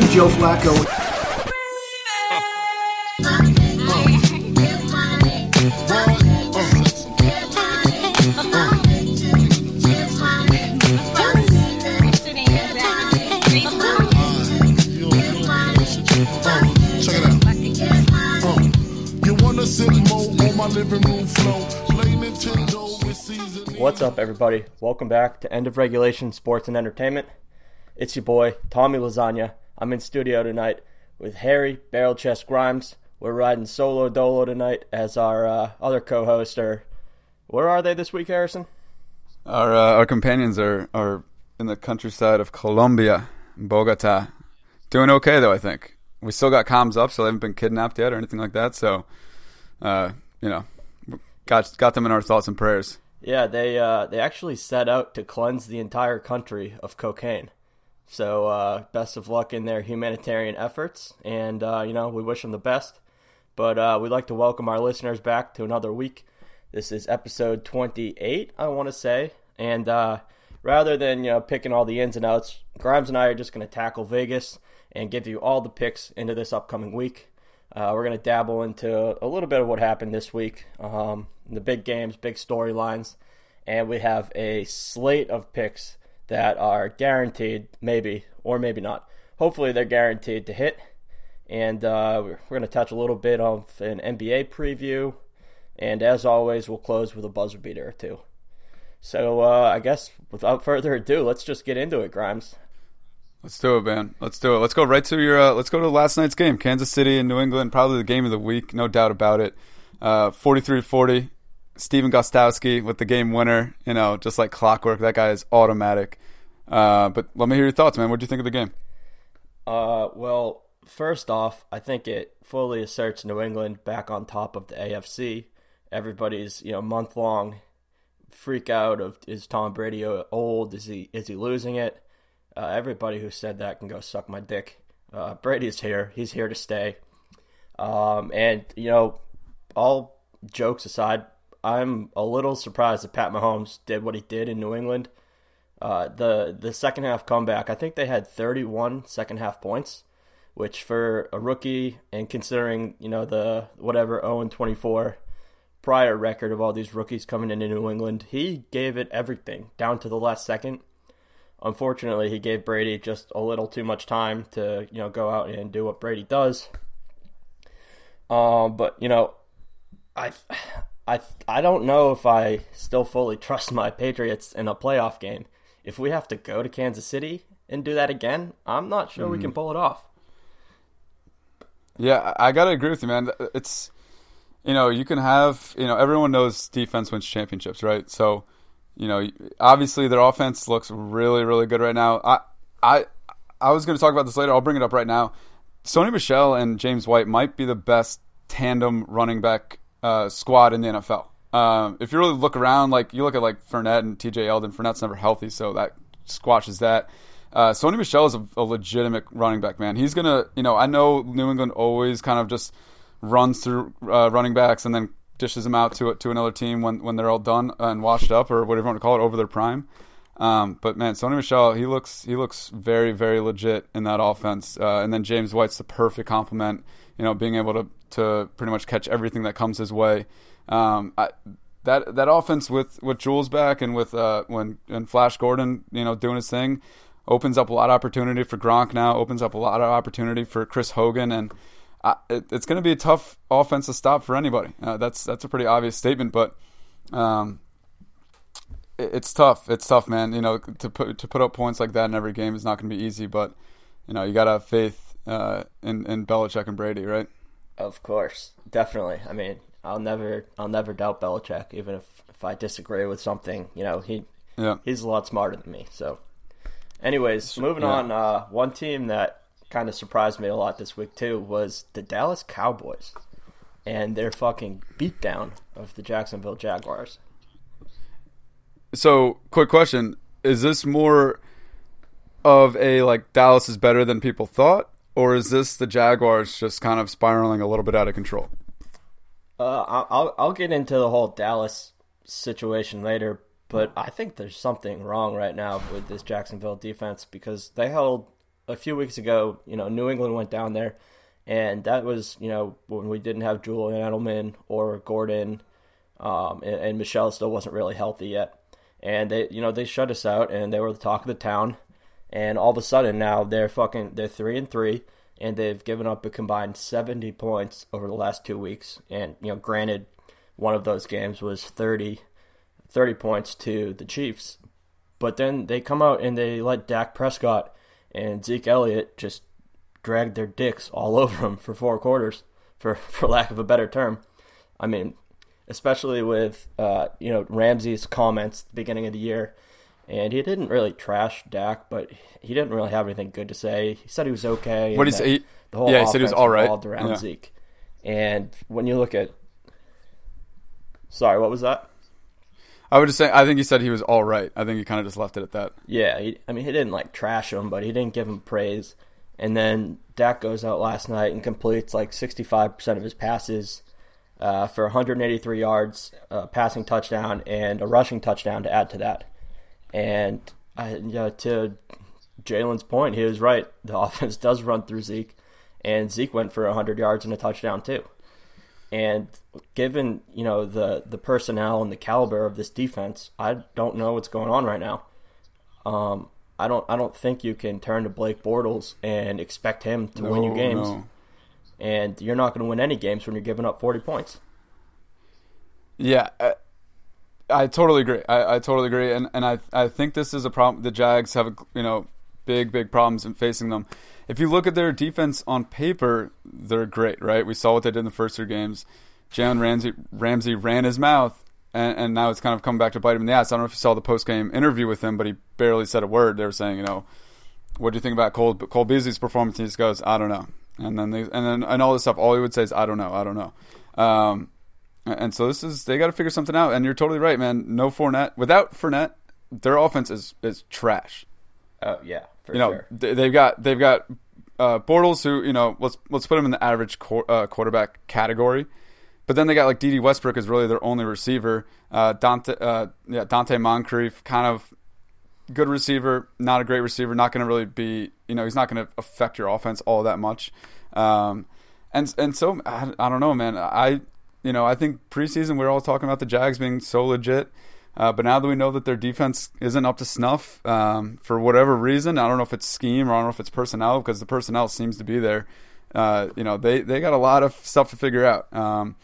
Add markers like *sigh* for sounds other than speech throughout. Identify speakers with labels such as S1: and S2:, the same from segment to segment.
S1: think Joe Flacco.
S2: What's up, everybody? Welcome back to End of Regulation Sports and Entertainment. It's your boy, Tommy Lasagna. I'm in studio tonight with Harry Barrel Chest Grimes. We're riding solo dolo tonight as our uh, other co hosts are. Where are they this week, Harrison?
S3: Our uh, our companions are are in the countryside of Colombia, Bogota. Doing okay though, I think. We still got comms up, so they haven't been kidnapped yet or anything like that. So, uh, you know, got got them in our thoughts and prayers.
S2: Yeah, they uh, they actually set out to cleanse the entire country of cocaine. So uh, best of luck in their humanitarian efforts, and uh, you know we wish them the best. But uh, we'd like to welcome our listeners back to another week. This is episode 28, I want to say, and uh, rather than you know picking all the ins and outs, Grimes and I are just going to tackle Vegas and give you all the picks into this upcoming week. Uh, we're going to dabble into a little bit of what happened this week, um, the big games, big storylines, and we have a slate of picks that are guaranteed, maybe or maybe not. Hopefully, they're guaranteed to hit. And uh, we're going to touch a little bit of an NBA preview. And as always, we'll close with a buzzer beater or two. So uh, I guess without further ado, let's just get into it, Grimes.
S3: Let's do it, man. Let's do it. Let's go right to your. Uh, let's go to last night's game, Kansas City and New England. Probably the game of the week, no doubt about it. Uh, 43-40. Stephen Gostkowski with the game winner. You know, just like clockwork. That guy is automatic. Uh, but let me hear your thoughts, man. What do you think of the game?
S2: Uh, well, first off, I think it fully asserts New England back on top of the AFC. Everybody's you know month long freak out of is Tom Brady old? Is he is he losing it? Uh, everybody who said that can go suck my dick. Uh, Brady's here. He's here to stay. Um, and you know, all jokes aside, I'm a little surprised that Pat Mahomes did what he did in New England. Uh, the the second half comeback, I think they had 31 second half points, which for a rookie and considering you know the whatever 0 and 24 prior record of all these rookies coming into New England, he gave it everything down to the last second. Unfortunately, he gave Brady just a little too much time to you know go out and do what Brady does. Um, but you know, I I I don't know if I still fully trust my Patriots in a playoff game. If we have to go to Kansas City and do that again, I'm not sure mm-hmm. we can pull it off.
S3: Yeah, I gotta agree with you, man. It's you know you can have you know everyone knows defense wins championships, right? So you know obviously their offense looks really really good right now. I I I was going to talk about this later. I'll bring it up right now. Sony Michel and James White might be the best tandem running back uh, squad in the NFL. Um, if you really look around, like you look at like Fournette and T.J. Yeldon, Fournette's never healthy, so that squashes that. Uh, Sony Michel is a, a, legitimate running back, man. He's gonna, you know, I know New England always kind of just runs through uh, running backs and then dishes them out to to another team when when they're all done and washed up or whatever you want to call it over their prime. Um, but man, Sony Michel, he looks he looks very very legit in that offense. Uh, and then James White's the perfect complement. You know, being able to to pretty much catch everything that comes his way. Um, I, that that offense with with Jules back and with uh, when and Flash Gordon, you know, doing his thing, opens up a lot of opportunity for Gronk now. Opens up a lot of opportunity for Chris Hogan, and uh, it, it's going to be a tough offense to stop for anybody. Uh, that's that's a pretty obvious statement, but um, it, it's tough. It's tough, man. You know, to put to put up points like that in every game is not going to be easy, but you know, you got to have faith uh, in in Belichick and Brady, right?
S2: Of course, definitely. I mean, I'll never I'll never doubt Belichick, even if, if I disagree with something. You know, he yeah. he's a lot smarter than me. So, anyways, moving yeah. on. Uh, one team that kind of surprised me a lot this week too was the Dallas Cowboys and their fucking beatdown of the Jacksonville Jaguars.
S3: So, quick question: Is this more of a like Dallas is better than people thought, or is this the Jaguars just kind of spiraling a little bit out of control?
S2: Uh, I'll I'll get into the whole Dallas situation later, but I think there's something wrong right now with this Jacksonville defense because they held a few weeks ago, you know, New England went down there, and that was you know when we didn't have Julian Edelman or Gordon, um, and, and Michel still wasn't really healthy yet, and they you know they shut us out, and they were the talk of the town, and all of a sudden now they're fucking they're three and three, and they've given up a combined seventy points over the last two weeks, and you know granted, one of those games was 30, 30 points to the Chiefs, but then they come out and they let Dak Prescott and Zeke Elliott just drag their dicks all *laughs* over them for four quarters, for for lack of a better term. I mean, especially with uh, you know Ramsey's comments at the beginning of the year, and he didn't really trash Dak, but he didn't really have anything good to say. He said he was okay.
S3: What he
S2: that? The whole
S3: Yeah, he said he was all right.
S2: around
S3: Yeah.
S2: Zeke, and when you look at, sorry, what was that?
S3: I would just say I think he said he was all right. I think he kind of just left it at that.
S2: Yeah, he, I mean, he didn't like trash him, but he didn't give him praise. And then Dak goes out last night and completes like 65% of his passes uh, for 183 yards, uh, passing touchdown, and a rushing touchdown to add to that. And I, yeah, to Jalen's point, he was right. The *laughs* offense does run through Zeke, and Zeke went for 100 yards and a touchdown too. And given you know the the personnel and the caliber of this defense, I don't know what's going on right now. Um, I don't I don't think you can turn to Blake Bortles and expect him to win you games.
S3: no.
S2: And you're not going to win any games when you're giving up 40 points.
S3: Yeah, I, totally agree. I, I totally agree, and and I I think this is a problem. The Jags have a, you know big big problems in facing them. If you look at their defense on paper, they're great, right? We saw what they did in the first three games. Jalen Ramsey Ramsey ran his mouth, and, and now it's kind of come back to bite him in the ass. I don't know if you saw the post game interview with him, but he barely said a word. They were saying, you know, what do you think about Cole Cole Beasley's performance? And he just goes, I don't know. And then they, and then and all this stuff. All he would say is, I don't know, I don't know. Um, and so this is they got to figure something out. And you're totally right, man. No Fournette. Without Fournette, their offense is is trash.
S2: Oh yeah, for
S3: You know,
S2: sure.
S3: they, they've got they've got uh, Bortles, who you know, let's let's put him in the average uh, quarterback category. But then they got like Dede Westbrook is really their only receiver. Uh, Donte, uh, yeah, Donte Moncrief, kind of good receiver, not a great receiver. Not going to really be, you know, he's not going to affect your offense all that much. Um, and and so I, I don't know, man. I you know I think preseason we are all talking about the Jags being so legit. Uh, but now that we know that their defense isn't up to snuff um, for whatever reason, I don't know if it's scheme or I don't know if it's personnel because the personnel seems to be there. Uh, you know, they, they got a lot of stuff to figure out. Um,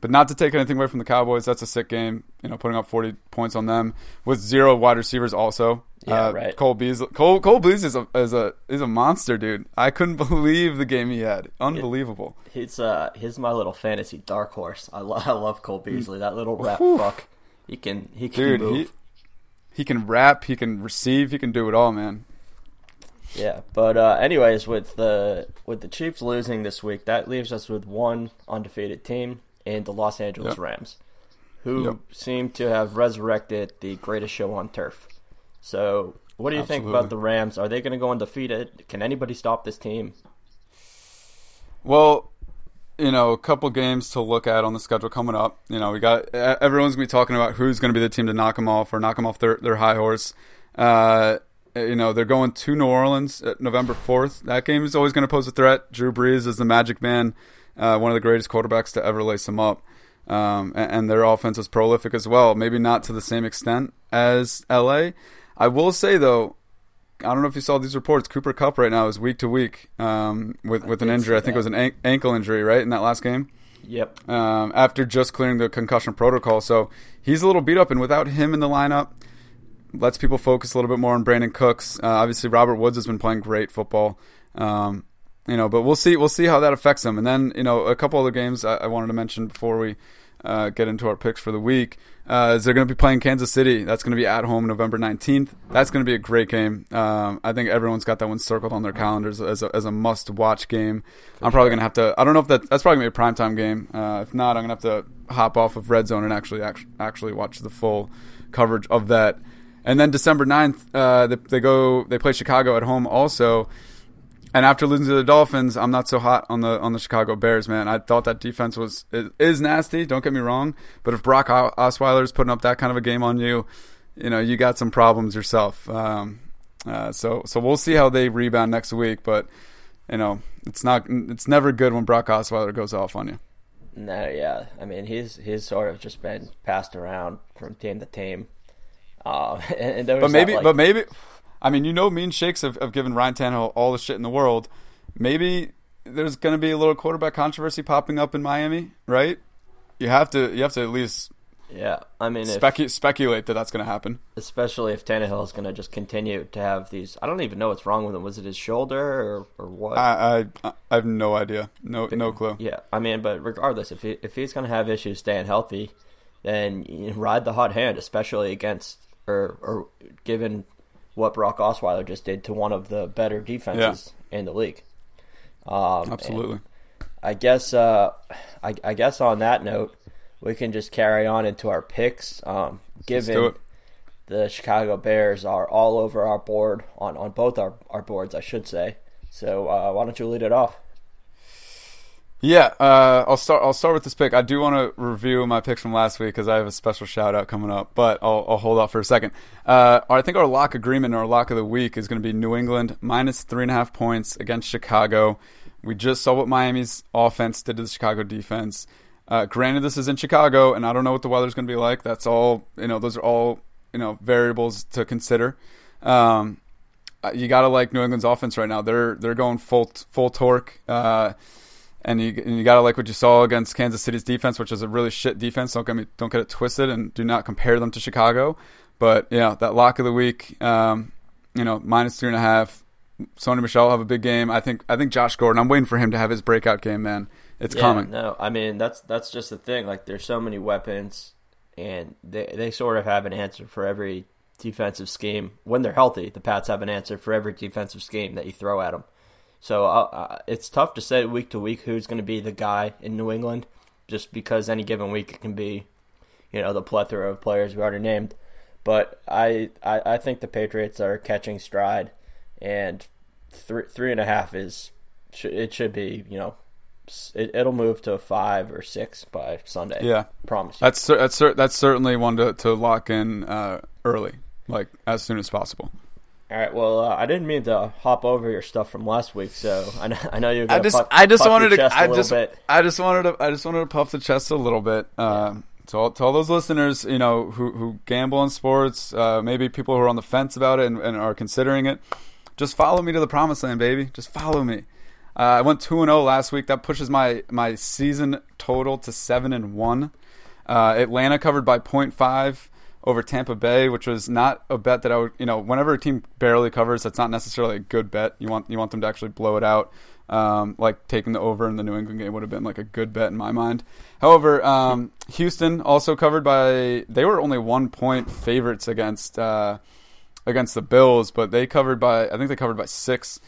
S3: but not to take anything away from the Cowboys, that's a sick game. You know, putting up 40 points on them with zero wide receivers. Also,
S2: Yeah,
S3: uh,
S2: right.
S3: Cole Beasley, Cole Cole Beasley is a is a is a monster, dude. I couldn't *laughs* believe the game he had. Unbelievable.
S2: He's uh he's my little fantasy dark horse. I, lo- *laughs* I love Cole Beasley. That little rap
S3: Whew.
S2: fuck. He can he can
S3: Dude,
S2: move.
S3: he he can rap, he can receive, he can do it all, man.
S2: Yeah, but uh, anyways, with the with the Chiefs losing this week, that leaves us with one undefeated team in the Los Angeles
S3: Yep.
S2: Rams, who
S3: Yep.
S2: seem to have resurrected the greatest show on turf. So, what do you think about the Rams? Are they going to go undefeated? Can anybody stop this team?
S3: Well, you know, a couple games to look at on the schedule coming up. You know, we got everyone's gonna be talking about who's gonna be the team to knock them off or knock them off their their high horse. Uh, you know, they're going to New Orleans at November fourth. That game is always going to pose a threat. Drew Brees is the Magic Man, uh, one of the greatest quarterbacks to ever lace them up. Um, and, and their offense is prolific as well. Maybe not to the same extent as LA. I will say though, I don't know if you saw these reports. Cooper Kupp right now is week to week um, with with an injury. I think it was an an- ankle injury, right, in that last game.
S2: Yep.
S3: Um, after just clearing the concussion protocol, so he's a little beat up. And without him in the lineup, lets people focus a little bit more on Brandin Cooks. Uh, obviously, Robert Woods has been playing great football. Um, you know, but we'll see. We'll see how that affects him. And then, you know, a couple other games I, I wanted to mention before we uh, get into our picks for the week uh, is they're going to be playing Kansas City. That's going to be at home November nineteenth. That's going to be a great game. Um, I think everyone's got that one circled on their calendars as a, as a must watch game. I'm probably going to have to. I don't know if that that's probably going to be a primetime game. Uh, if not, I'm going to have to hop off of Red Zone and actually actually, actually watch the full coverage of that. And then December 9th, uh, they, they go they play Chicago at home also. And after losing to the Dolphins, I'm not so hot on the on the Chicago Bears, man. I thought that defense was is, is nasty. Don't get me wrong, but if Brock Osweiler is putting up that kind of a game on you, you know you got some problems yourself. Um, Uh, so so we'll see how they rebound next week, but you know it's not it's never good when Brock Osweiler goes off on you.
S2: No, yeah. I mean, he's he's sort of just been passed around from team to team. Uh, *laughs* and, and
S3: but maybe, that, like, but maybe, I mean, you know, mean Shakes have, have given Ryan Tannehill all the shit in the world. Maybe there's going to be a little quarterback controversy popping up in Miami, right? You have to, you have to at least
S2: yeah, I mean,
S3: Specu- if, speculate that that's going to happen.
S2: Especially if Tannehill is going to just continue to have these. I don't even know what's wrong with him. Was it his shoulder or, or what?
S3: I, I I have no idea. No no clue.
S2: Yeah, I mean, but regardless, if he if he's going to have issues staying healthy, then you ride the hot hand, especially against or or given what Brock Osweiler just did to one of the better defenses yeah. in the league.
S3: Um, Absolutely.
S2: I guess. Uh, I, I guess on that note we can just carry on into our picks. Um, given the Chicago Bears are all over our board on, on both our, our boards, I should say. So uh, why don't you lead it off?
S3: Yeah, uh, I'll start. I'll start with this pick. I do want to review my picks from last week because I have a special shout out coming up, but I'll, I'll hold off for a second. Uh, I think our lock agreement, our lock of the week, is going to be New England minus three and a half points against Chicago. We just saw what Miami's offense did to the Chicago defense. Uh, granted, this is in Chicago, and I don't know what the weather's going to be like. That's all you know. Those are all you know variables to consider. Um, uh, you got to like New England's offense right now. They're they're going full full torque, uh, and you and you got to like what you saw against Kansas City's defense, which is a really shit defense. Don't get me don't get it twisted, and do not compare them to Chicago. But yeah, that lock of the week, um, you know, minus three and a half. Sony Michel will have a big game. I think I think Josh Gordon. I'm waiting for him to have his breakout game, man. It's
S2: yeah,
S3: coming.
S2: No, I mean that's that's just the thing. Like there's so many weapons, and they they sort of have an answer for every defensive scheme when they're healthy. The Pats have an answer for every defensive scheme that you throw at them. So uh, uh, it's tough to say week to week who's going to be the guy in New England, just because any given week it can be, you know, the plethora of players we already named. But I I, I think the Patriots are catching stride, and three three and a half is it should be you know it, will move to five or six by Sunday.
S3: Yeah,
S2: promise.
S3: You. That's that's that's certainly one to, to lock in uh, early, like as soon as possible.
S2: All right. Well, uh, I didn't mean to hop over your stuff from last week, so I know, I know you're.
S3: I just
S2: puff,
S3: I just wanted to
S2: I
S3: just
S2: bit.
S3: I just wanted to I just wanted to puff the chest a little bit. Uh, to all, to all those listeners, you know, who who gamble in sports, uh, maybe people who are on the fence about it and, and are considering it, just follow me to the promised land, baby. Just follow me. Uh, I went two and zero oh last week. That pushes my my season total to seven and one. Uh, Atlanta covered by 0.5 over Tampa Bay, which was not a bet that I would. You know, whenever a team barely covers, that's not necessarily a good bet. You want you want them to actually blow it out. Um, like taking the over in the New England game would have been like a good bet in my mind. However, um, Houston also covered by. They were only one point favorites against uh, against the Bills, but they covered by. I think they covered by six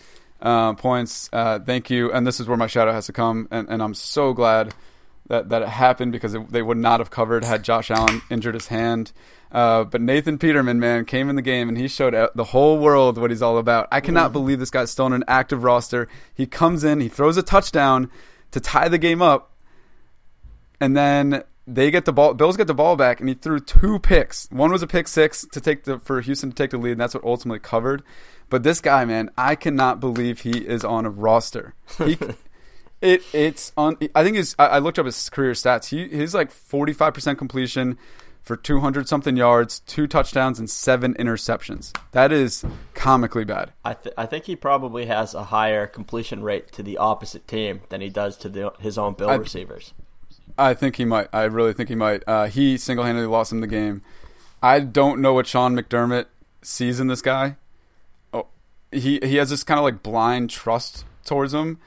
S3: uh, points. Uh, thank you. And this is where my out has to come. And, and I'm so glad that, that it happened because it, they would not have covered had Josh Allen injured his hand. Uh, but Nathan Peterman, man, came in the game and he showed the whole world what he's all about. I cannot believe this guy's still on an active roster. He comes in, he throws a touchdown to tie the game up, and then they get the ball. Bills get the ball back, and he threw two picks. One was a pick six to take the for Houston to take the lead, and that's what ultimately covered. But this guy, man, I cannot believe he is on a roster. He, *laughs* it it's on. I think his. I looked up his career stats. He he's like forty five percent completion for two hundred something yards, two touchdowns, and seven interceptions. That is comically bad.
S2: I th- I think he probably has a higher completion rate to the opposite team than he does to the, his own Bill I, receivers.
S3: I think he might. I really think he might. Uh, he single handedly lost him the game. I don't know what Sean McDermott sees in this guy Oh, he he has this kind of like blind trust towards him.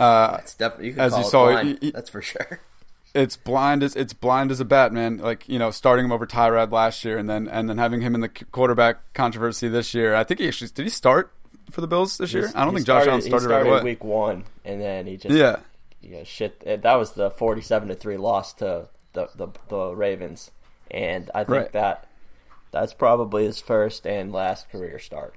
S2: Uh, That's definitely you as you saw. He, he, That's for sure. *laughs*
S3: It's blind as it's blind as a bat, man. Like you know, starting him over Tyrod last year, and then and then having him in the quarterback controversy this year. I think he actually did he start for the Bills this year. I don't think started, Josh Allen started,
S2: started
S3: right away.
S2: Week one, and then he just
S3: yeah,
S2: yeah, shit. That was the forty-seven to three loss to the the, the Ravens, and I think right. that that's probably his first and last career start.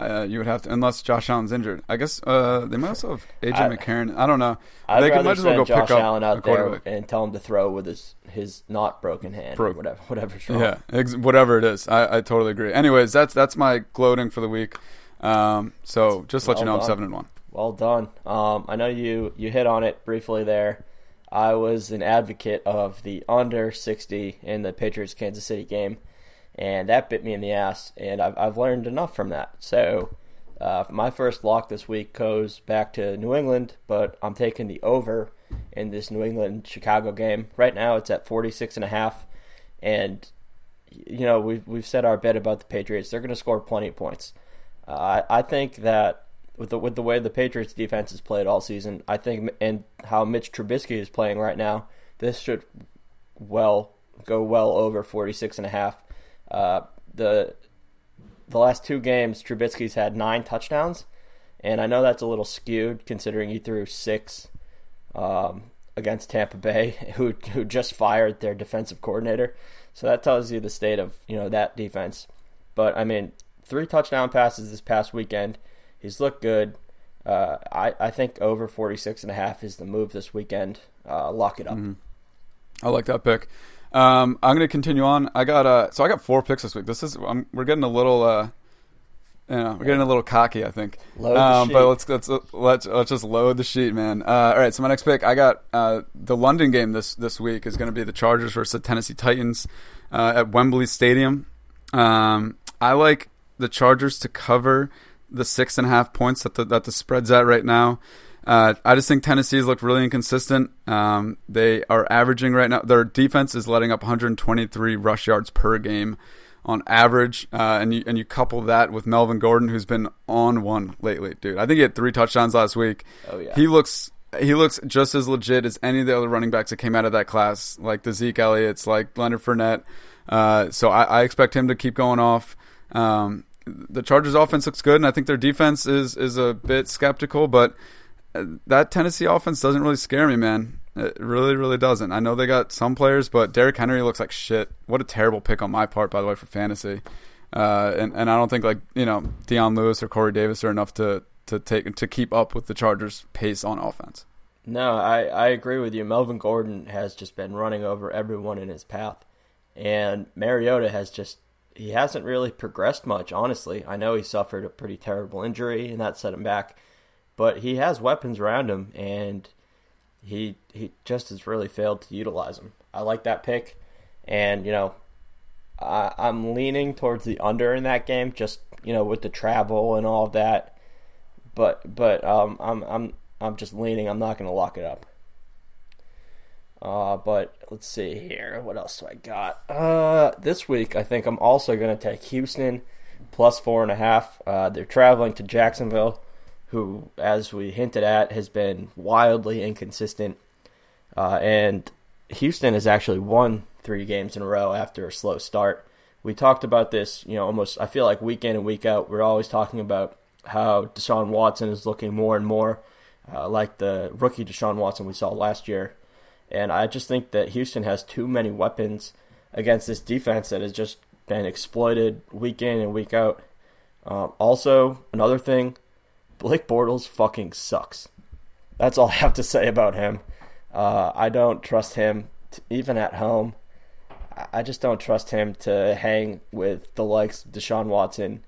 S3: Uh, you would have to, unless Josh Allen's injured. I guess uh, they might also have AJ
S2: I-
S3: McCarron. I don't know.
S2: I'd
S3: they could might as well go
S2: Josh
S3: pick up
S2: Allen
S3: a
S2: out there and tell him to throw with his his not broken hand, or
S3: Broke.
S2: whatever, whatever's wrong.
S3: Yeah, ex- whatever it is, I, I totally agree. Anyways, that's that's my gloating for the week. Um, so just let you
S2: Well
S3: know I'm seven and one.
S2: Well done. Um, I know you you hit on it briefly there. I was an advocate of the under 60 in the Patriots Kansas City game, and that bit me in the ass. And I've I've learned enough from that. So uh, my first lock this week goes back to New England, but I'm taking the over in this New England Chicago game. Right now it's at 46 and a half, and you know we've we've said our bit about the Patriots. They're going to score plenty of points. Uh, I I think that with the with the way the Patriots defense has played all season, I think and how Mitch Trubisky is playing right now, this should well go well over 46 and a half. Uh, the the last two games Trubisky's had 9 touchdowns, and I know that's a little skewed considering he threw 6 um, against Tampa Bay, *laughs* who who just fired their defensive coordinator. So that tells you the state of you know that defense. But I mean, three touchdown passes this past weekend. He's looked good. Uh, I I think over 46 and a half is the move this weekend. Uh, lock it up.
S3: I like that pick. Um, I'm going to continue on. I got uh, so I got four picks this week. This is I'm, we're getting a little uh, you know, we're getting a little cocky, I think.
S2: Load the
S3: um,
S2: sheet.
S3: but let's let's let's let's just load the sheet, man. Uh, all right, so my next pick, I got uh, the London game this this week is going to be the Chargers versus the Tennessee Titans uh, at Wembley Stadium. Um, I like the Chargers to cover the six and a half points that the that the spread's at right now. Uh, I just think Tennessee's looked really inconsistent. Um, they are averaging right now. Their defense is letting up 123 rush yards per game on average, uh, and you and you couple that with Melvin Gordon, who's been on one lately, dude. I think he had three touchdowns last week.
S2: Oh, yeah.
S3: he looks he looks just as legit as any of the other running backs that came out of that class, like the Zeke Elliott's, like Leonard Fournette. Uh, so I, I expect him to keep going off. Um, the Chargers' offense looks good, and I think their defense is is a bit skeptical, but that Tennessee offense doesn't really scare me, man. It really, really doesn't. I know they got some players, but Derrick Henry looks like shit. What a terrible pick on my part, by the way, for fantasy. Uh, and and I don't think like you know Dion Lewis or Corey Davis are enough to to take to keep up with the Chargers' pace on offense.
S2: No, I, I agree with you. Melvin Gordon has just been running over everyone in his path. And Mariota has just he hasn't really progressed much, honestly. I know he suffered a pretty terrible injury and that set him back. But he has weapons around him and he he just has really failed to utilize them. I like that pick and you know I, I'm leaning towards the under in that game, just you know, with the travel and all that. But but um, I'm I'm I'm just leaning. I'm not going to lock it up. Uh, but let's see here. What else do I got? Uh, this week I think I'm also going to take Houston plus four and a half. Uh, they're traveling to Jacksonville, who, as we hinted at, has been wildly inconsistent. Uh, and Houston has actually won three games in a row after a slow start. We talked about this, you know, almost. I feel like week in and week out, we're always talking about how Deshaun Watson is looking more and more uh, like the rookie Deshaun Watson we saw last year. And I just think that Houston has too many weapons against this defense that has just been exploited week in and week out. Um, also, another thing, Blake Bortles fucking sucks. That's all I have to say about him. Uh, I don't trust him, t even at home. I- just don't trust him to hang with the likes of Deshaun Watson,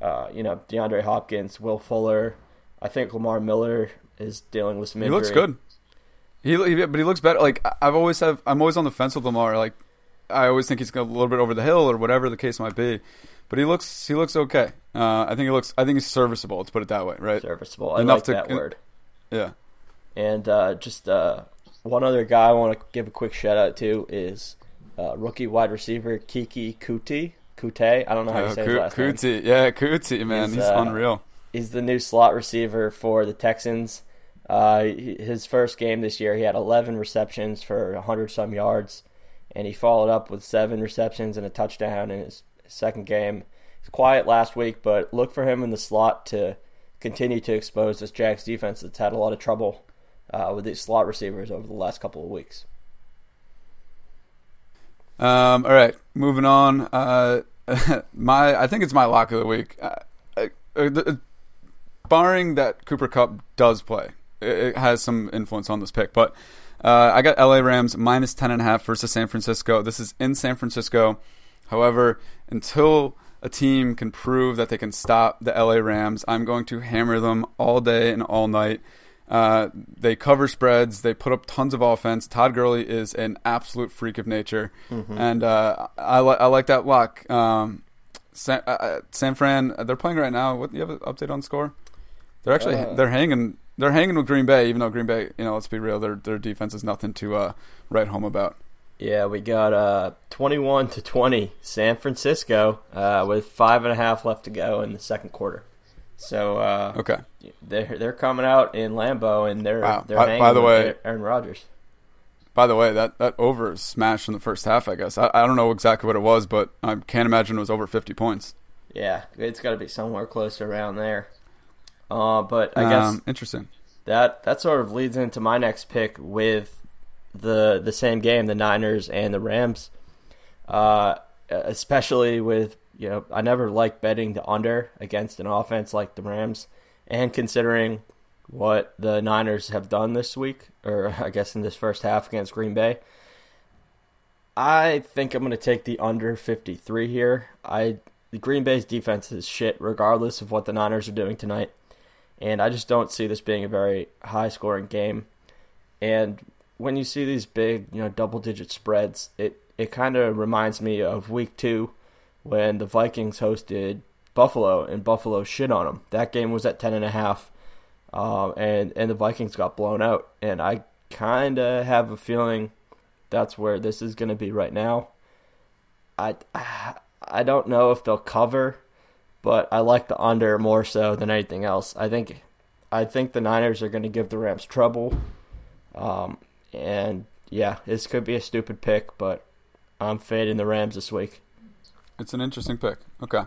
S2: uh, you know, DeAndre Hopkins, Will Fuller. I think Lamar Miller is dealing with some injury.
S3: He looks good. He, he- but he looks better. Like I've always have, I'm always on the fence with Lamar. Like I always think he's a little bit over the hill or whatever the case might be. But he looks he looks okay. Uh, I think he looks I think he's serviceable. Let's put it that way, right?
S2: Serviceable. I
S3: Enough
S2: like
S3: to-
S2: that word.
S3: Yeah.
S2: And uh, just uh, one other guy I want to give a quick shout out to is uh, rookie wide receiver Keke Kuti. Kute. I don't know how you
S3: Uh,
S2: say his
S3: Ku-
S2: last name.
S3: Kuti, yeah, Kuti, man,
S2: He's,
S3: he's,
S2: uh,
S3: unreal.
S2: He's the new slot receiver for the Texans. Uh, his first game this year, he had 11 receptions for 100 some yards, and he followed up with seven receptions and a touchdown in his second game. He's quiet last week, but look for him in the slot to continue to expose this Jags defense that's had a lot of trouble uh, with these slot receivers over the last couple of weeks.
S3: Um, all right, moving on. Uh, *laughs* my, I think it's my lock of the week. Uh, I, uh, the, barring that Cooper Kupp does play, it, it has some influence on this pick. But uh, I got LA Rams minus ten and a half versus San Francisco. This is in San Francisco. However, until a team can prove that they can stop the LA Rams, I'm going to hammer them all day and all night. Uh, they cover spreads. They put up tons of offense. Todd Gurley is an absolute freak of nature, mm-hmm. and uh, I, li- I like that lock. Um, San, uh, uh, San Fran, they're playing right now. What do you have an update on score? They're actually uh, they're hanging they're hanging with Green Bay, even though Green Bay, you know, let's be real, their their defense is nothing to uh, write home about.
S2: Yeah, we got uh, 21 to 20 San Francisco uh, with five and a half left to go in the second quarter. So uh,
S3: okay,
S2: they're they're coming out in Lambeau and they're
S3: wow.
S2: they're by,
S3: by the way,
S2: Aaron Rodgers.
S3: By the way, that, that over is smashed in the first half. I guess I, I don't know exactly what it was, but I can't imagine it was over fifty points.
S2: Yeah, it's got to be somewhere close around there. Uh, but I guess
S3: um, interesting.
S2: That that sort of leads into my next pick with the the same game, the Niners and the Rams. Uh, especially with you know, I never like betting the under against an offense like the Rams, and considering what the Niners have done this week, or I guess in this first half against Green Bay, I think I'm going to take the under 53 here. I the Green Bay's defense is shit, regardless of what the Niners are doing tonight, and I just don't see this being a very high scoring game. And when you see these big, you know, double digit spreads, it it kind of reminds me of Week Two when the Vikings hosted Buffalo and Buffalo shit on them. That game was at ten and a half, uh, and and the Vikings got blown out. And I kind of have a feeling that's where this is going to be right now. I I don't know if they'll cover, but I like the under more so than anything else. I think I think the Niners are going to give the Rams trouble. Um, and yeah, this could be a stupid pick, but I'm fading the Rams this week.
S3: It's an interesting pick. Okay.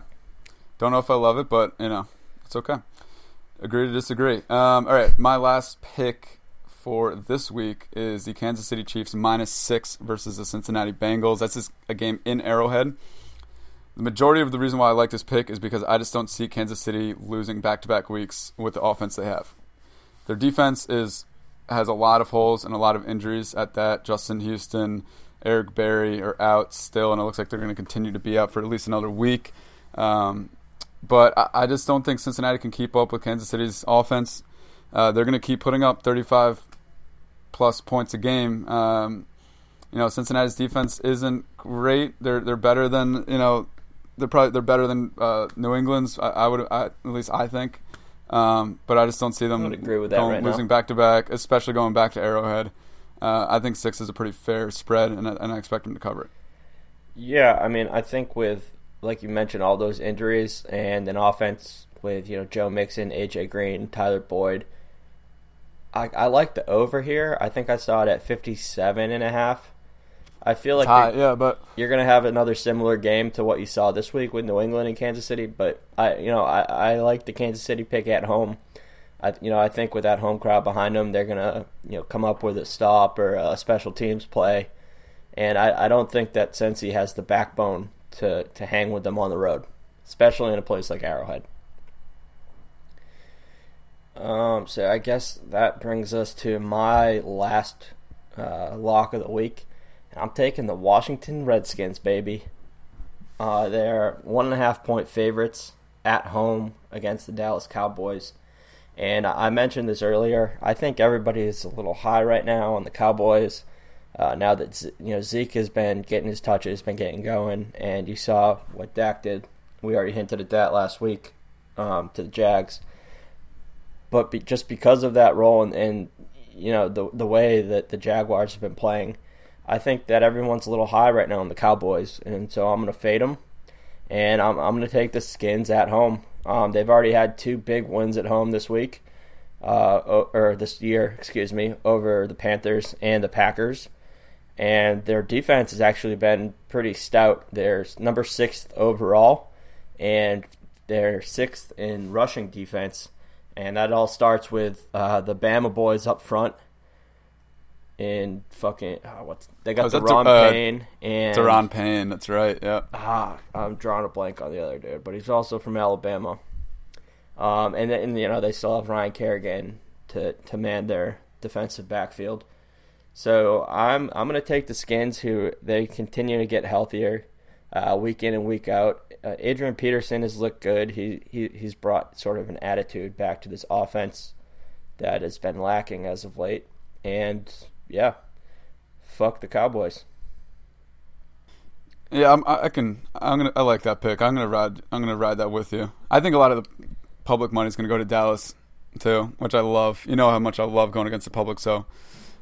S3: Don't know if I love it, but you know, it's okay. Agree to disagree. Um, all right, my last pick for this week is the Kansas City Chiefs minus six versus the Cincinnati Bengals. That's a game in Arrowhead. The majority of the reason why I like this pick is because I just don't see Kansas City losing back-to-back weeks with the offense they have. Their defense is has a lot of holes and a lot of injuries at that. Justin Houston, Eric Berry are out still, and it looks like they're going to continue to be out for at least another week. Um, but I, I, just don't think Cincinnati can keep up with Kansas City's offense. Uh, they're going to keep putting up 35 plus points a game. Um, you know, Cincinnati's defense isn't great. They're they're better than you know, they're probably they're better than uh, New England's. I, I would I, at least I think. Um, but I just don't see them
S2: agree with that
S3: going,
S2: right
S3: losing back to back, especially going back to Arrowhead. Uh, I think six is a pretty fair spread, and, and I expect them to cover it.
S2: Yeah, I mean, I think with like you mentioned, all those injuries and an offense with you know Joe Mixon, AJ Green, Tyler Boyd. I, I like the over here. I think I saw it at 57 and a half. I feel like
S3: high, yeah, but
S2: you're going to have another similar game to what you saw this week with New England and Kansas City. But I, you know, I, I like the Kansas City pick at home. I, you know, I think with that home crowd behind them, they're going to, you know, come up with a stop or a special teams play. And I, I don't think that Cincy has the backbone to, to hang with them on the road, especially in a place like Arrowhead. Um, so I guess that brings us to my last uh, lock of the week. I'm taking the Washington Redskins, baby. Uh, they're one and a half point favorites at home against the Dallas Cowboys. And I mentioned this earlier. I think everybody is a little high right now on the Cowboys. Uh, now that you know Zeke has been getting his touches, been getting going, and you saw what Dak did. We already hinted at that last week um, to the Jags. But be, just because of that role and, and you know the the way that the Jaguars have been playing, I think that everyone's a little high right now on the Cowboys, and so I'm going to fade them, and I'm, I'm going to take the Skins at home. Um, they've already had two big wins at home this week, uh, or this year, excuse me, over the Panthers and the Packers, and their defense has actually been pretty stout. They're number sixth overall, and they're sixth in rushing defense, and that all starts with uh, the Bama boys up front in fucking oh, what's they got oh, Daron uh, Payne and
S3: Daron Payne. That's right. Yeah.
S2: Ah, I'm drawing a blank on the other dude, but he's also from Alabama. Um, and then you know they still have Ryan Kerrigan to to man their defensive backfield. So I'm I'm gonna take the Skins, who they continue to get healthier uh, week in and week out. Uh, Adrian Peterson has looked good. He, he he's brought sort of an attitude back to this offense that has been lacking as of late. And yeah, fuck the Cowboys.
S3: Yeah, I'm, I can. I'm gonna. I like that pick. I'm gonna ride. I'm gonna ride that with you. I think a lot of the public money is gonna go to Dallas too, which I love. You know how much I love going against the public, so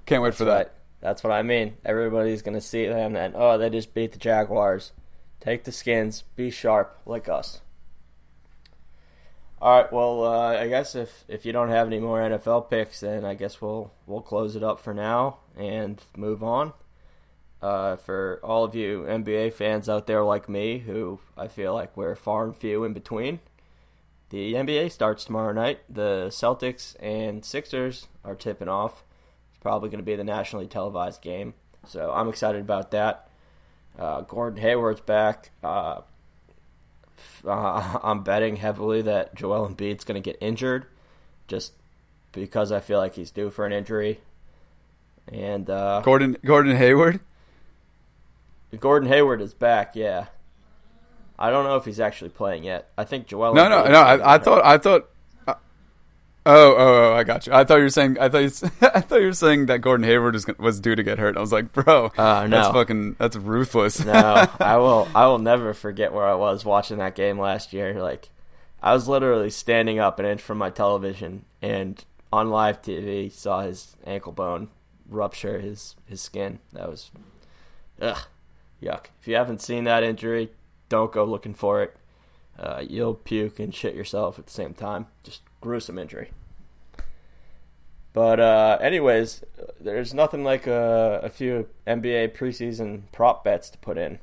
S3: can't wait
S2: That's
S3: for
S2: right.
S3: that.
S2: That's what I mean. Everybody's gonna see them and oh, they just beat the Jaguars. Take the skins. Be sharp like us. All right. Well, uh, I guess if if you don't have any more NFL picks, then I guess we'll we'll close it up for now and move on. Uh, for all of you NBA fans out there like me, who I feel like we're far and few in between, the NBA starts tomorrow night. The Celtics and Sixers are tipping off. It's probably going to be the nationally televised game, so I'm excited about that. Uh, Gordon Hayward's back. Uh, *laughs* I'm betting heavily that Joel Embiid's going to get injured, just because I feel like he's due for an injury. And uh,
S3: Gordon Gordon Hayward.
S2: Gordon Hayward is back. Yeah, I don't know if he's actually playing yet. I think Joel.
S3: No, no, no. I, I thought. I thought. Oh, oh, oh! I got you. I thought you were saying. I thought you. *laughs* I thought you were saying that Gordon Hayward was was due to get hurt. I was like, bro,
S2: Uh, no.
S3: that's fucking. That's ruthless.
S2: no, I will. I will never forget where I was watching that game last year. Like, I was literally standing up an inch from my television, and on live TV saw his ankle bone rupture his his skin. That was, ugh, yuck. If you haven't seen that injury, don't go looking for it. Uh, you'll puke and shit yourself at the same time. Just gruesome injury. But uh, anyways, there's nothing like a, a few NBA preseason prop bets to put in,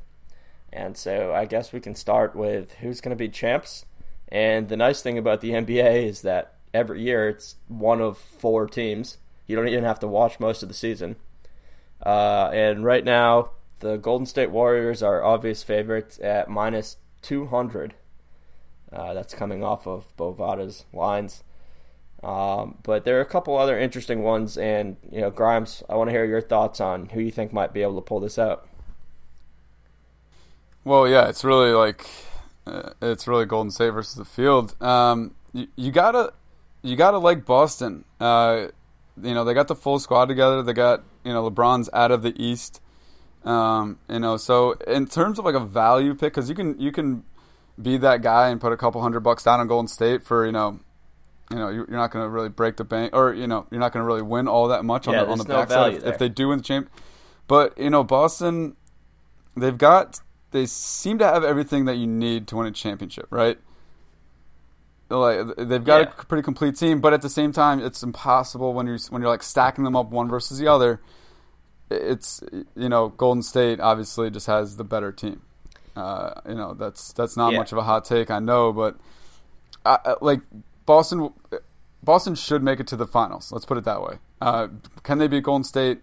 S2: and so I guess we can start with who's going to be champs. And the nice thing about the NBA is that every year it's one of four teams. You don't even have to watch most of the season. Uh, and right now, the Golden State Warriors are obvious favorites at minus 200. Uh, that's coming off of Bovada's lines. Um, but there are a couple other interesting ones, and you know, Grimes, I want to hear your thoughts on who you think might be able to pull this out.
S3: Well, yeah, it's really like uh, it's really Golden State versus the field. Um, you, you gotta you gotta like Boston. Uh, you know they got the full squad together. They got you know LeBron's out of the East. Um, you know, so in terms of like a value pick, because you can you can be that guy and put a couple hundred bucks down on Golden State for you know. You know, you're you're not going to really break the bank, or you know, you're not going to really win all that much on
S2: Yeah,
S3: the on the
S2: no
S3: backside if, if they do win the champ. But you know, Boston, they've got they seem to have everything that you need to win a championship, right? Like they've got
S2: Yeah.
S3: a pretty complete team, but at the same time, it's impossible when you're when you're like stacking them up one versus the other. It's you know Golden State obviously just has the better team. Uh, you know that's that's not
S2: Yeah.
S3: much of a hot take, I know, but I, I- like Boston, Boston should make it to the finals. Let's put it that way. Uh, can they beat Golden State?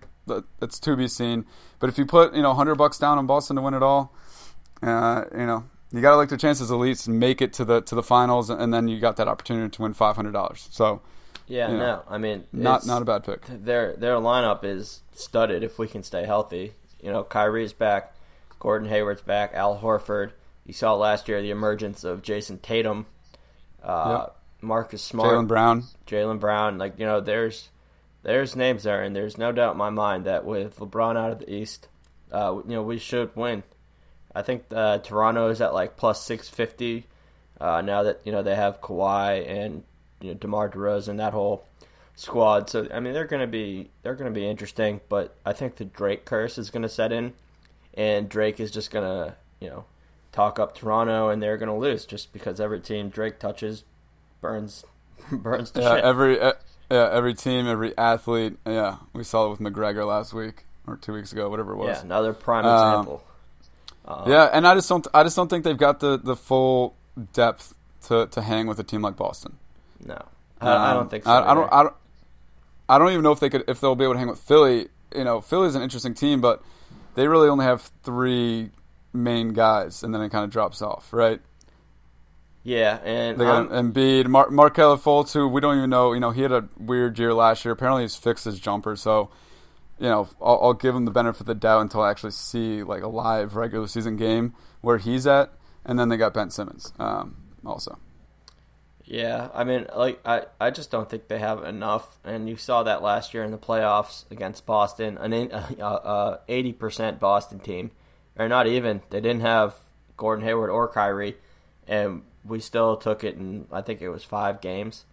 S3: That's to be seen. But if you put you know hundred bucks down on Boston to win it all, uh, you know you got to like their chances at least make it to the to the finals, and then you got that opportunity to win five hundred dollars. So
S2: Yeah,
S3: You know,
S2: no, I mean,
S3: not not a bad pick.
S2: their their lineup is studded if we can stay healthy. You know, Kyrie's back, Gordon Hayward's back, Al Horford. You saw last year the emergence of Jayson Tatum, uh, Marcus Smart,
S3: Jaylen Brown.
S2: Jaylen Brown. Like you know, there's there's names there, and there's no doubt in my mind that with LeBron out of the East, uh, you know, we should win. I think uh, Toronto is at like plus six fifty uh, now that you know they have Kawhi and you know Demar Derozan that whole squad. So I mean they're gonna be they're gonna be interesting, but I think the Drake curse is gonna set in, and Drake is just gonna you know talk up Toronto, and they're gonna lose just because every team Drake touches burns *laughs* burns to
S3: Yeah,
S2: shit.
S3: every uh, yeah every team, every athlete. Yeah, we saw it with McGregor last week or two weeks ago, whatever it was.
S2: yeah, another prime
S3: Um,
S2: example. Um,
S3: Yeah, and I just don't. I just don't think they've got the, the full depth to, to hang with a team like Boston.
S2: No, I, I don't
S3: Um,
S2: think so.
S3: I, I don't. I don't. I don't even know if they could if they'll be able to hang with Philly. You know, Philly's an interesting team, but they really only have three main guys, and then it kind of drops off, right?
S2: Yeah, and
S3: They got Embiid, Mar- Markelle Fultz, who we don't even know. You know, he had a weird year last year. Apparently, he's fixed his jumper. So, you know, I'll, I'll give him the benefit of the doubt until I actually see like a live regular season game where he's at. And then they got Ben Simmons, um, also.
S2: Yeah, I mean, like I, I just don't think they have enough, and you saw that last year in the playoffs against Boston, an in- *laughs* uh, eighty percent Boston team, or not even. They didn't have Gordon Hayward or Kyrie, and we still took it in. I think it was five games,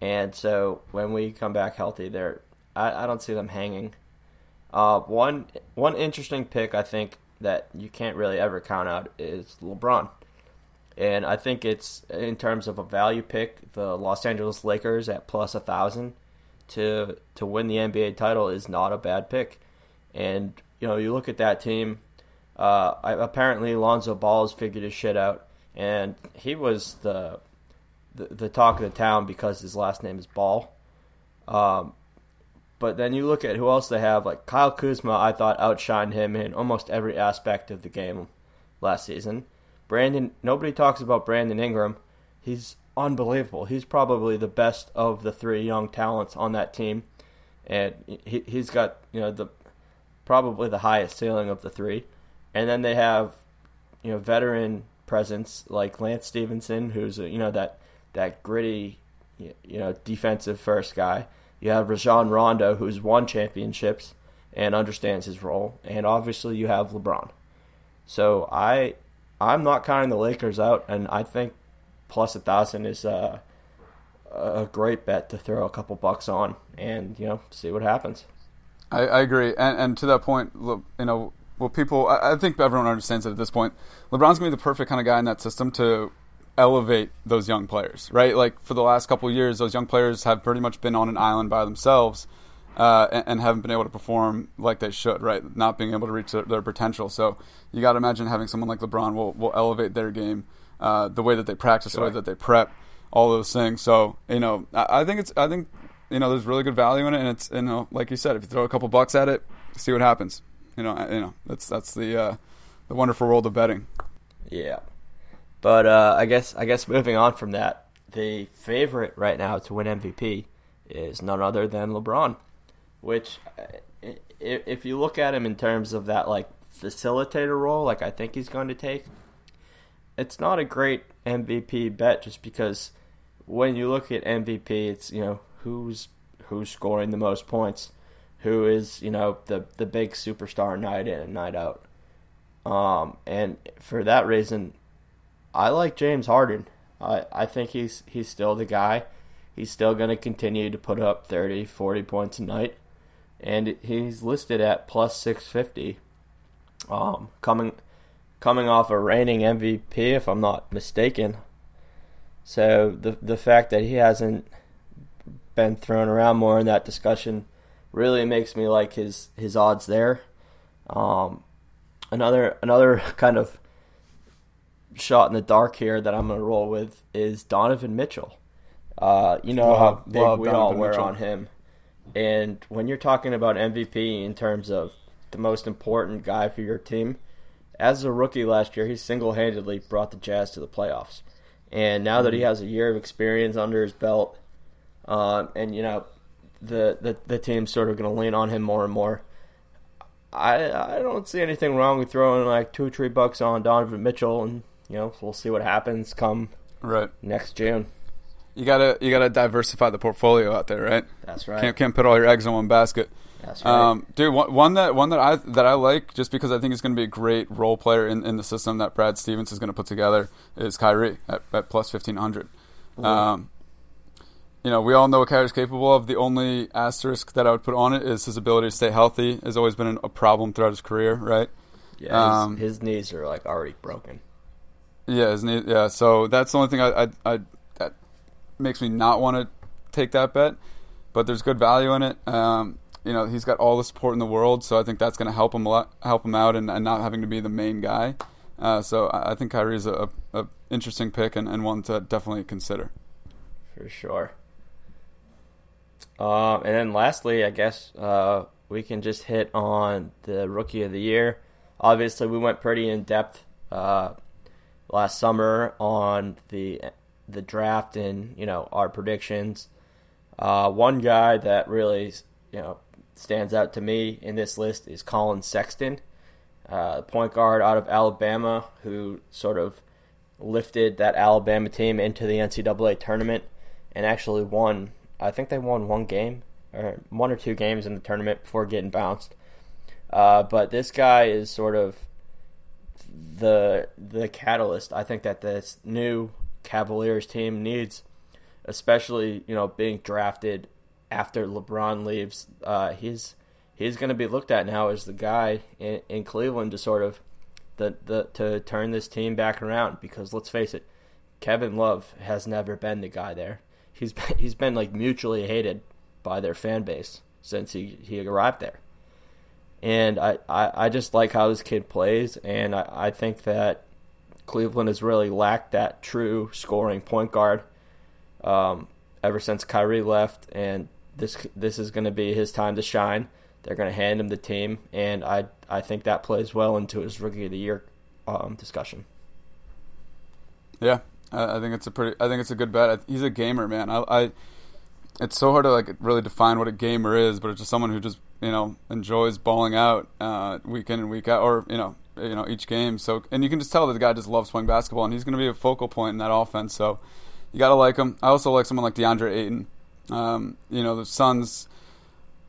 S2: and so when we come back healthy, they're I, I don't see them hanging. Uh, one one interesting pick I think that you can't really ever count out is LeBron. And I think it's in terms of a value pick, the Los Angeles Lakers at plus a thousand to to win the NBA title is not a bad pick. And you know, you look at that team. Uh, apparently, Lonzo Ball has figured his shit out, and he was the, the the talk of the town because his last name is Ball. Um, but then you look at who else they have, like Kyle Kuzma. I thought outshined him in almost every aspect of the game last season. Brandon, nobody talks about Brandon Ingram. He's unbelievable. He's probably the best of the three young talents on that team, and he he's got you know the probably the highest ceiling of the three. And then they have you know veteran presence like Lance Stephenson, who's you know that that gritty you know defensive first guy. You have Rajon Rondo, who's won championships and understands his role, and obviously you have LeBron. So I I'm not counting the Lakers out, and I think plus a thousand is uh, a great bet to throw a couple bucks on, and you know see what happens.
S3: I, I agree, and, and to that point, look, you know, well, people, I, I think everyone understands it at this point. LeBron's gonna be the perfect kind of guy in that system to elevate those young players, right? Like for the last couple years, those young players have pretty much been on an island by themselves. Uh, and, and, haven't been able to perform like they should, right? Not being able to reach their, their potential. So you got to imagine having someone like LeBron will, will elevate their game, uh, the way that they practice,
S2: Sure.
S3: the way that they prep, all those things. So you know, I, I think it's, I think you know, there's really good value in it, and it's, you know, like you said, if you throw a couple bucks at it, see what happens. You know, you know, that's that's the uh, the wonderful world of betting.
S2: Yeah, but uh, I guess I guess moving on from that, the favorite right now to win MVP is none other than LeBron, which uh, if you look at him in terms of that like facilitator role, like I think he's going to take, it's not a great MVP bet just because when you look at MVP, it's you know who's who's scoring the most points, who is you know the the big superstar night in and night out. Um, and for that reason, I like James Harden. I, I think he's he's still the guy. He's still going to continue to put up 30, 40 points a night. And he's listed at plus 650. Um, coming coming off a reigning MVP, if I'm not mistaken. So the the fact that he hasn't been thrown around more in that discussion really makes me like his his odds there. Um, another another *laughs* kind of shot in the dark here that I'm going to roll with is Donovan Mitchell. Uh, you know
S3: Love-
S2: how big we all were
S3: Mitchell.
S2: on him, and when you're talking about MVP in terms of the most important guy for your team, as a rookie last year, he single-handedly brought the Jazz to the playoffs. And now that he
S3: Mm-hmm.
S2: has a year of experience under his belt, um, and you know the the, the team's sort of going to lean on him more and more. I I don't see anything wrong with throwing like two or three bucks on Donovan Mitchell, and you know we'll see what happens come
S3: Right.
S2: next June.
S3: You gotta you gotta diversify the portfolio out there, right?
S2: That's right.
S3: Can't can't put all your eggs in one basket.
S2: That's right.
S3: Um, dude, one, one that one that I that I like just because I think he's going to be a great role player in, in the system that Brad Stevens is going to put together is Kyrie at, at plus fifteen hundred. Um, you know, we all know what Kyrie's capable of. The only asterisk that I would put on it is his ability to stay healthy. Has always been a problem throughout his career, right?
S2: yeah, his,
S3: um,
S2: his knees are like already broken.
S3: Yeah, his knee, yeah. So that's the only thing I, I, I makes me not want to take that bet. But there's good value in it. Um, you know, he's got all the support in the world, so I think that's going to help him a lot, help him out, and, and not having to be the main guy. Uh, so I, think Kyrie is a, a interesting pick and, and one to definitely consider.
S2: for sure. Um, and then lastly, I guess uh, we can just hit on the rookie of the year. Obviously, we went pretty in depth uh, last summer on the the draft and you know our predictions. Uh, one guy that really you know stands out to me in this list is Collin Sexton, uh, point guard out of Alabama, who sort of lifted that Alabama team into the NCAA tournament and actually won. I think they won one game or one or two games in the tournament before getting bounced. Uh, but this guy is sort of the the catalyst. I think that this new Cavaliers team needs, especially you know being drafted after LeBron leaves. Uh, he's he's going to be looked at now as the guy in, in Cleveland to sort of the, the to turn this team back around. Because let's face it, Kevin Love has never been the guy there. He's been, *laughs* he's been like mutually hated by their fan base since he, he arrived there. And I, I, I just like how this kid plays, and I, I think that Cleveland has really lacked that true scoring point guard um, ever since Kyrie left, and this this is going to be his time to shine. They're going to hand him the team, and I I think that plays well into his rookie of the year um, discussion.
S3: Yeah, I think it's a pretty. I think it's a good bet. He's a gamer, man. I, I it's so hard to like really define what a gamer is, but it's just someone who just you know enjoys balling out uh, week in and week out, or you know you know each game. So and you can just tell that the guy just loves playing basketball, and he's going to be a focal point in that offense. So you got to like him. I also like someone like DeAndre Ayton. Um, you know the Suns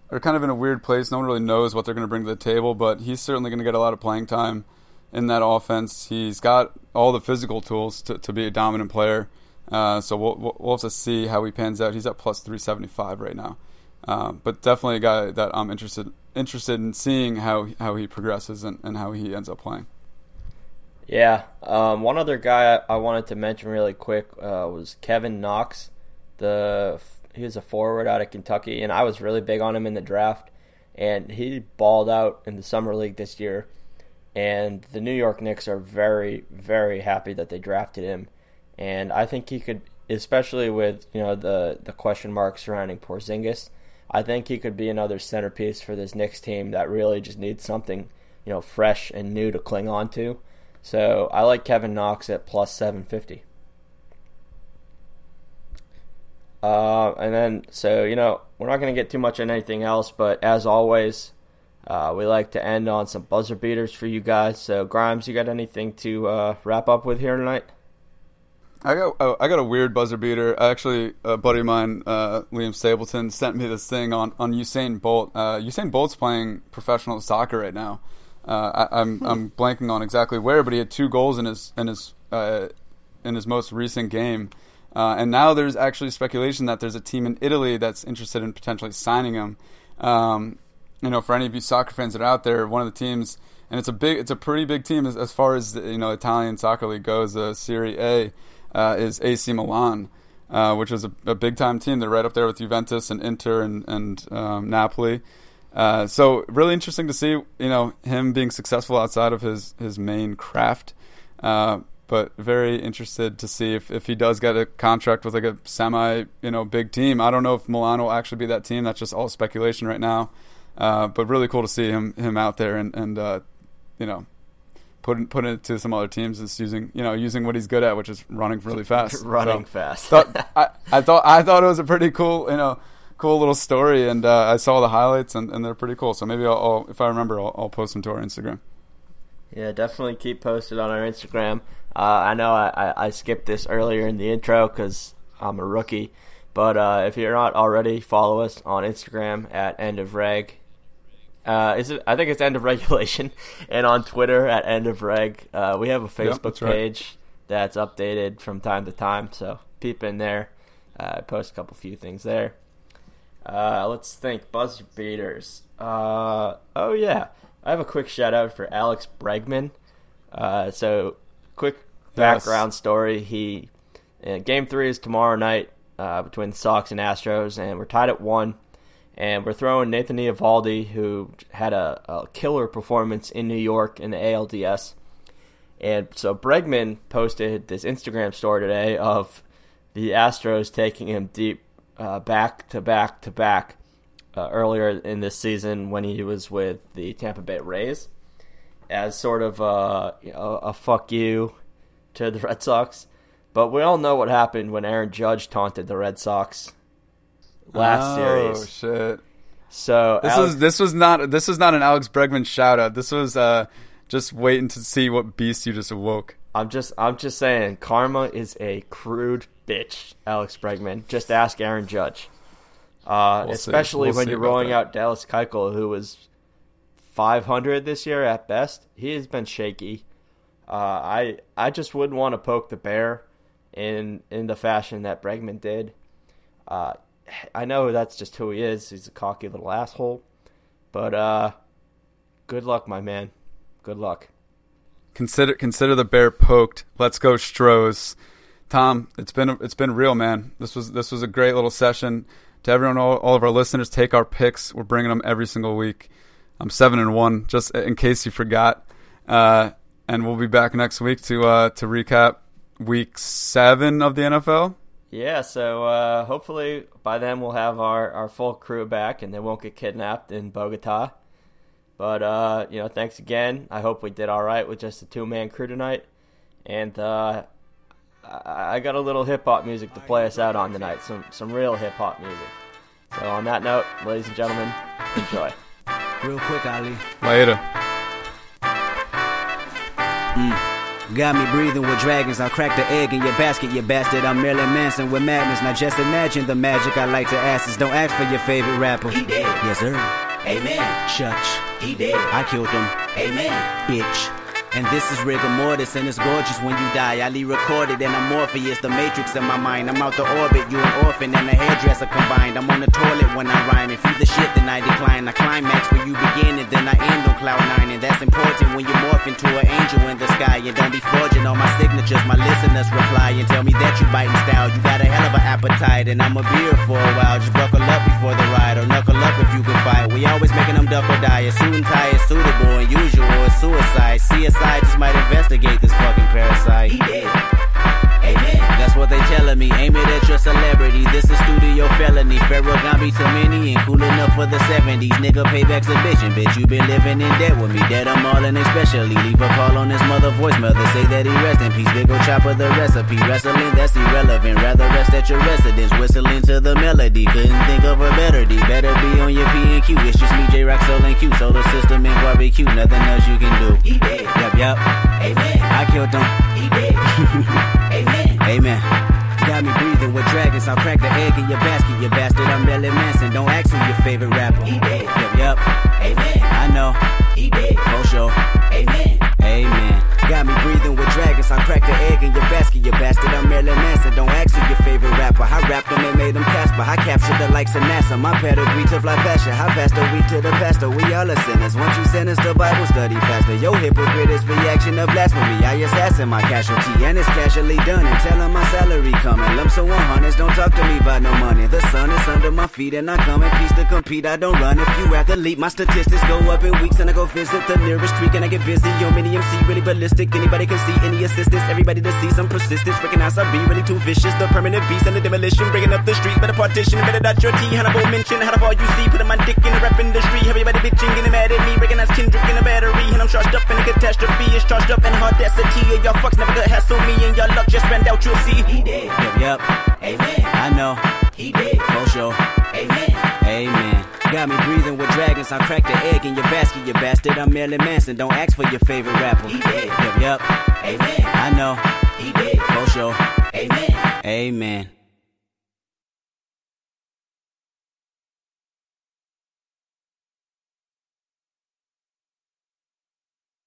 S3: are kind of in a weird place. No one really knows what they're going to bring to the table, but he's certainly going to get a lot of playing time in that offense. He's got all the physical tools to, to be a dominant player. Uh, so we'll, we'll have to see how he pans out. He's at plus 375 right now. Um, but definitely a guy that I'm interested interested in seeing how how he progresses and, and how he ends up playing.
S2: Yeah, um, one other guy I wanted to mention really quick uh, was Kevin Knox. The he was a forward out of Kentucky, and I was really big on him in the draft. And he balled out in the summer league this year, and the New York Knicks are very very happy that they drafted him and I think he could, especially with you know the the question marks surrounding Porzingis. I think he could be another centerpiece for this Knicks team that really just needs something you know fresh and new to cling on to. So I like Kevin Knox at plus seven fifty. Uh, and then, so you know, we're not going to get too much on anything else, but as always, uh, we like to end on some buzzer beaters for you guys. So, Grimes, you got anything to uh, wrap up with here tonight?
S3: I got oh, I got a weird buzzer beater. Actually, a buddy of mine, uh, Liam Stapleton, sent me this thing on, on Usain Bolt. Uh, Usain Bolt's playing professional soccer right now. Uh, I, am I'm, hmm. I'm blanking on exactly where, but he had two goals in his in his uh, in his most recent game. Uh, and now there's actually speculation that there's a team in Italy that's interested in potentially signing him. Um, you know, for any of you soccer fans that are out there, one of the teams, and it's a big, it's a pretty big team as, as far as you know Italian soccer league goes, Serie A uh, is AC Milan, uh, which is a, a big time team. They're right up there with Juventus and Inter and, and um, Napoli. Uh, so really interesting to see, you know, him being successful outside of his, his main craft. Uh, but very interested to see if, if he does get a contract with like a semi, you know, big team. I don't know if Milan will actually be that team. That's just all speculation right now. Uh, but really cool to see him him out there and and uh, you know put put it to some other teams is using you know using what he's good at, which is running really *laughs* fast.
S2: running so, fast.
S3: thought, I, I thought I thought it was a pretty cool you know cool little story, and uh, I saw the highlights, and, and they're pretty cool. So maybe I'll, I'll if I remember, I'll, I'll, post them to our Instagram.
S2: Yeah, definitely keep posted on our Instagram. Uh, I know I, I, I, skipped this earlier in the intro because I'm a rookie, but uh, if you're not already, follow us on Instagram at end of reg uh, is it? I think it's end of regulation, *laughs* and on Twitter at end of reg. Uh, we have a Facebook yep, that's page right. that's updated from time to time, so peep in there. Uh, I post a couple few things there. Uh, let's think buzzer beaters. Uh, oh yeah, I have a quick shout out for Alex Bregman. Uh, so quick background yes. story. He game three is tomorrow night between the Sox and Astros, and we're tied at one and we're throwing Nathan Eovaldi, who had a, a, killer performance in New York in the ALDS. And so Bregman posted this Instagram story today of the Astros taking him deep uh, back to back to back uh, earlier in this season when he was with the Tampa Bay Rays as sort of a, know, a fuck you to the Red Sox. But we all know what happened when Aaron Judge taunted the Red Sox last
S3: oh,
S2: series.
S3: Oh shit.
S2: So
S3: This
S2: Alex-
S3: was this was not this was not an Alex Bregman shout out. This was uh just waiting to see what beast you just awoke.
S2: I'm just I'm just saying karma is a crude bitch, Alex Bregman. Just ask Aaron Judge. Uh,
S3: We'll
S2: especially
S3: We'll
S2: when you're rolling
S3: that.
S2: out Dallas Keuchel, who was 500 this year at best. He has been shaky. Uh, I I just wouldn't want to poke the bear in in the fashion that Bregman did. Uh, I know that's just who he is. He's a cocky little asshole. But uh, good luck, my man. Good luck.
S3: Consider consider the bear poked. Let's go Stros. Tom, it's been it's been real, man. This was this was a great little session. To everyone, all, all of our listeners, take our picks. We're bringing them every single week. I'm seven and one, just in case you forgot. Uh, and we'll be back next week to uh, to recap week seven of the NFL.
S2: Yeah, so uh, hopefully by then we'll have our, our full crew back and they won't get kidnapped in Bogota. But, uh, you know, thanks again. I hope we did all right with just a two man crew tonight. And uh, I, I got a little hip hop music to play us out on tonight, some, some real hip hop music. So, on that note, ladies and gentlemen, enjoy.
S1: Real quick, Ali.
S3: Later.
S1: Got me breathing with dragons. I'll crack the egg in your basket, you bastard. I'm Marilyn Manson with madness. Now just imagine the magic I like to ask is don't ask for your favorite rapper.
S4: He dead.
S1: Yes, sir.
S4: Amen.
S1: Church.
S4: He dead.
S1: I killed him.
S4: Amen.
S1: bitch. And this is rigor mortis, and it's gorgeous when you die. Ali recorded, and I'm Morpheus, the matrix in my mind. I'm out the orbit, you an orphan and a hairdresser combined. I'm on the toilet when I rhyme. If you the shit, then I decline. I climax where you begin, and then I end on cloud nine. And that's important when you morph into an angel in the sky. And don't be forging all my signatures. My listeners reply and tell me that you biting style. You got a hell of an appetite, and I'm a beer for a while. Just buckle up before the ride, or knuckle up if you can fight. We always making them duck or die. A suit and tie is suitable, and usual is suicide. CSI just might investigate this fucking parasite.
S4: He dead. Amen.
S1: What they telling me. Aim it at your celebrity. This is studio felony. Pharaoh Gambi to many and cool enough for the 70s. Nigga, payback's a bitch. And bitch, you been living in debt with me. Dead I'm all in especially. Leave a call on his mother voicemail to say that he rest in peace. Big ol' chopper the recipe. Wrestling, that's irrelevant. Rather rest at your residence. Whistling to the melody. Couldn't think of a better D. Better be on your P and Q. It's just me, Jay Rock, Soul and Q. Solar system and barbecue. Nothing else you can do.
S4: He dead.
S1: Yup, yup.
S4: Amen.
S1: I killed him.
S4: He dead. *laughs* Amen.
S1: Amen. Got me breathing with dragons. I'll crack the egg in your basket, you bastard. I'm Marilyn Manson. Don't ask who your favorite rapper.
S4: He dead.
S1: Yup, yup.
S4: Amen.
S1: I know.
S4: He dead.
S1: For sure.
S4: Amen.
S1: Amen. Got me breathing with dragons. I'll crack the egg in your basket, you bastard. I'm Marilyn Manson. Don't ask who your favorite rapper. I rapped them and made them Casper. I captured the likes of NASA. My pedigree to fly faster. I passed the week to the pastor. We all are sinners. Once you sentence the Bible study faster. Yo, hypocrite is reaction of blasphemy. I assassin my casualty and it's casually done. And tell my salary coming. Lump so 100s. Don't talk to me about no money. The sun is under my feet and I come in peace to compete. I don't run. If you athlete, my statistics go up in weeks and I go visit the nearest creek and I get busy. Yo, mini MC really ballistic. Anybody can see any assistance. Everybody to see some persistence. Recognize I be really too vicious. The permanent beast and the demolition. Bringing up the streets. Better partition. Better dot your T. Hannibal mention. How all you see. Putting my dick in the rap industry. Everybody bitching. Getting mad at me. Recognize Kendrick in a battery. And I'm charged up in a catastrophe. It's charged up in audacity. And y'all fucks never gonna hassle me. And y'all luck just ran out. You'll see.
S4: He dead.
S1: Yup, yup.
S4: Amen.
S1: I know.
S4: He did.
S1: For sure. Got me breathing with dragons. I'll crack the egg in your basket, you bastard. I'm Marilyn Manson. Don't ask for your favorite rapper.
S4: He dead.
S1: Yup, yup.
S4: Amen.
S1: I know.
S4: He dead.
S1: For sure.
S4: Amen.
S1: Amen.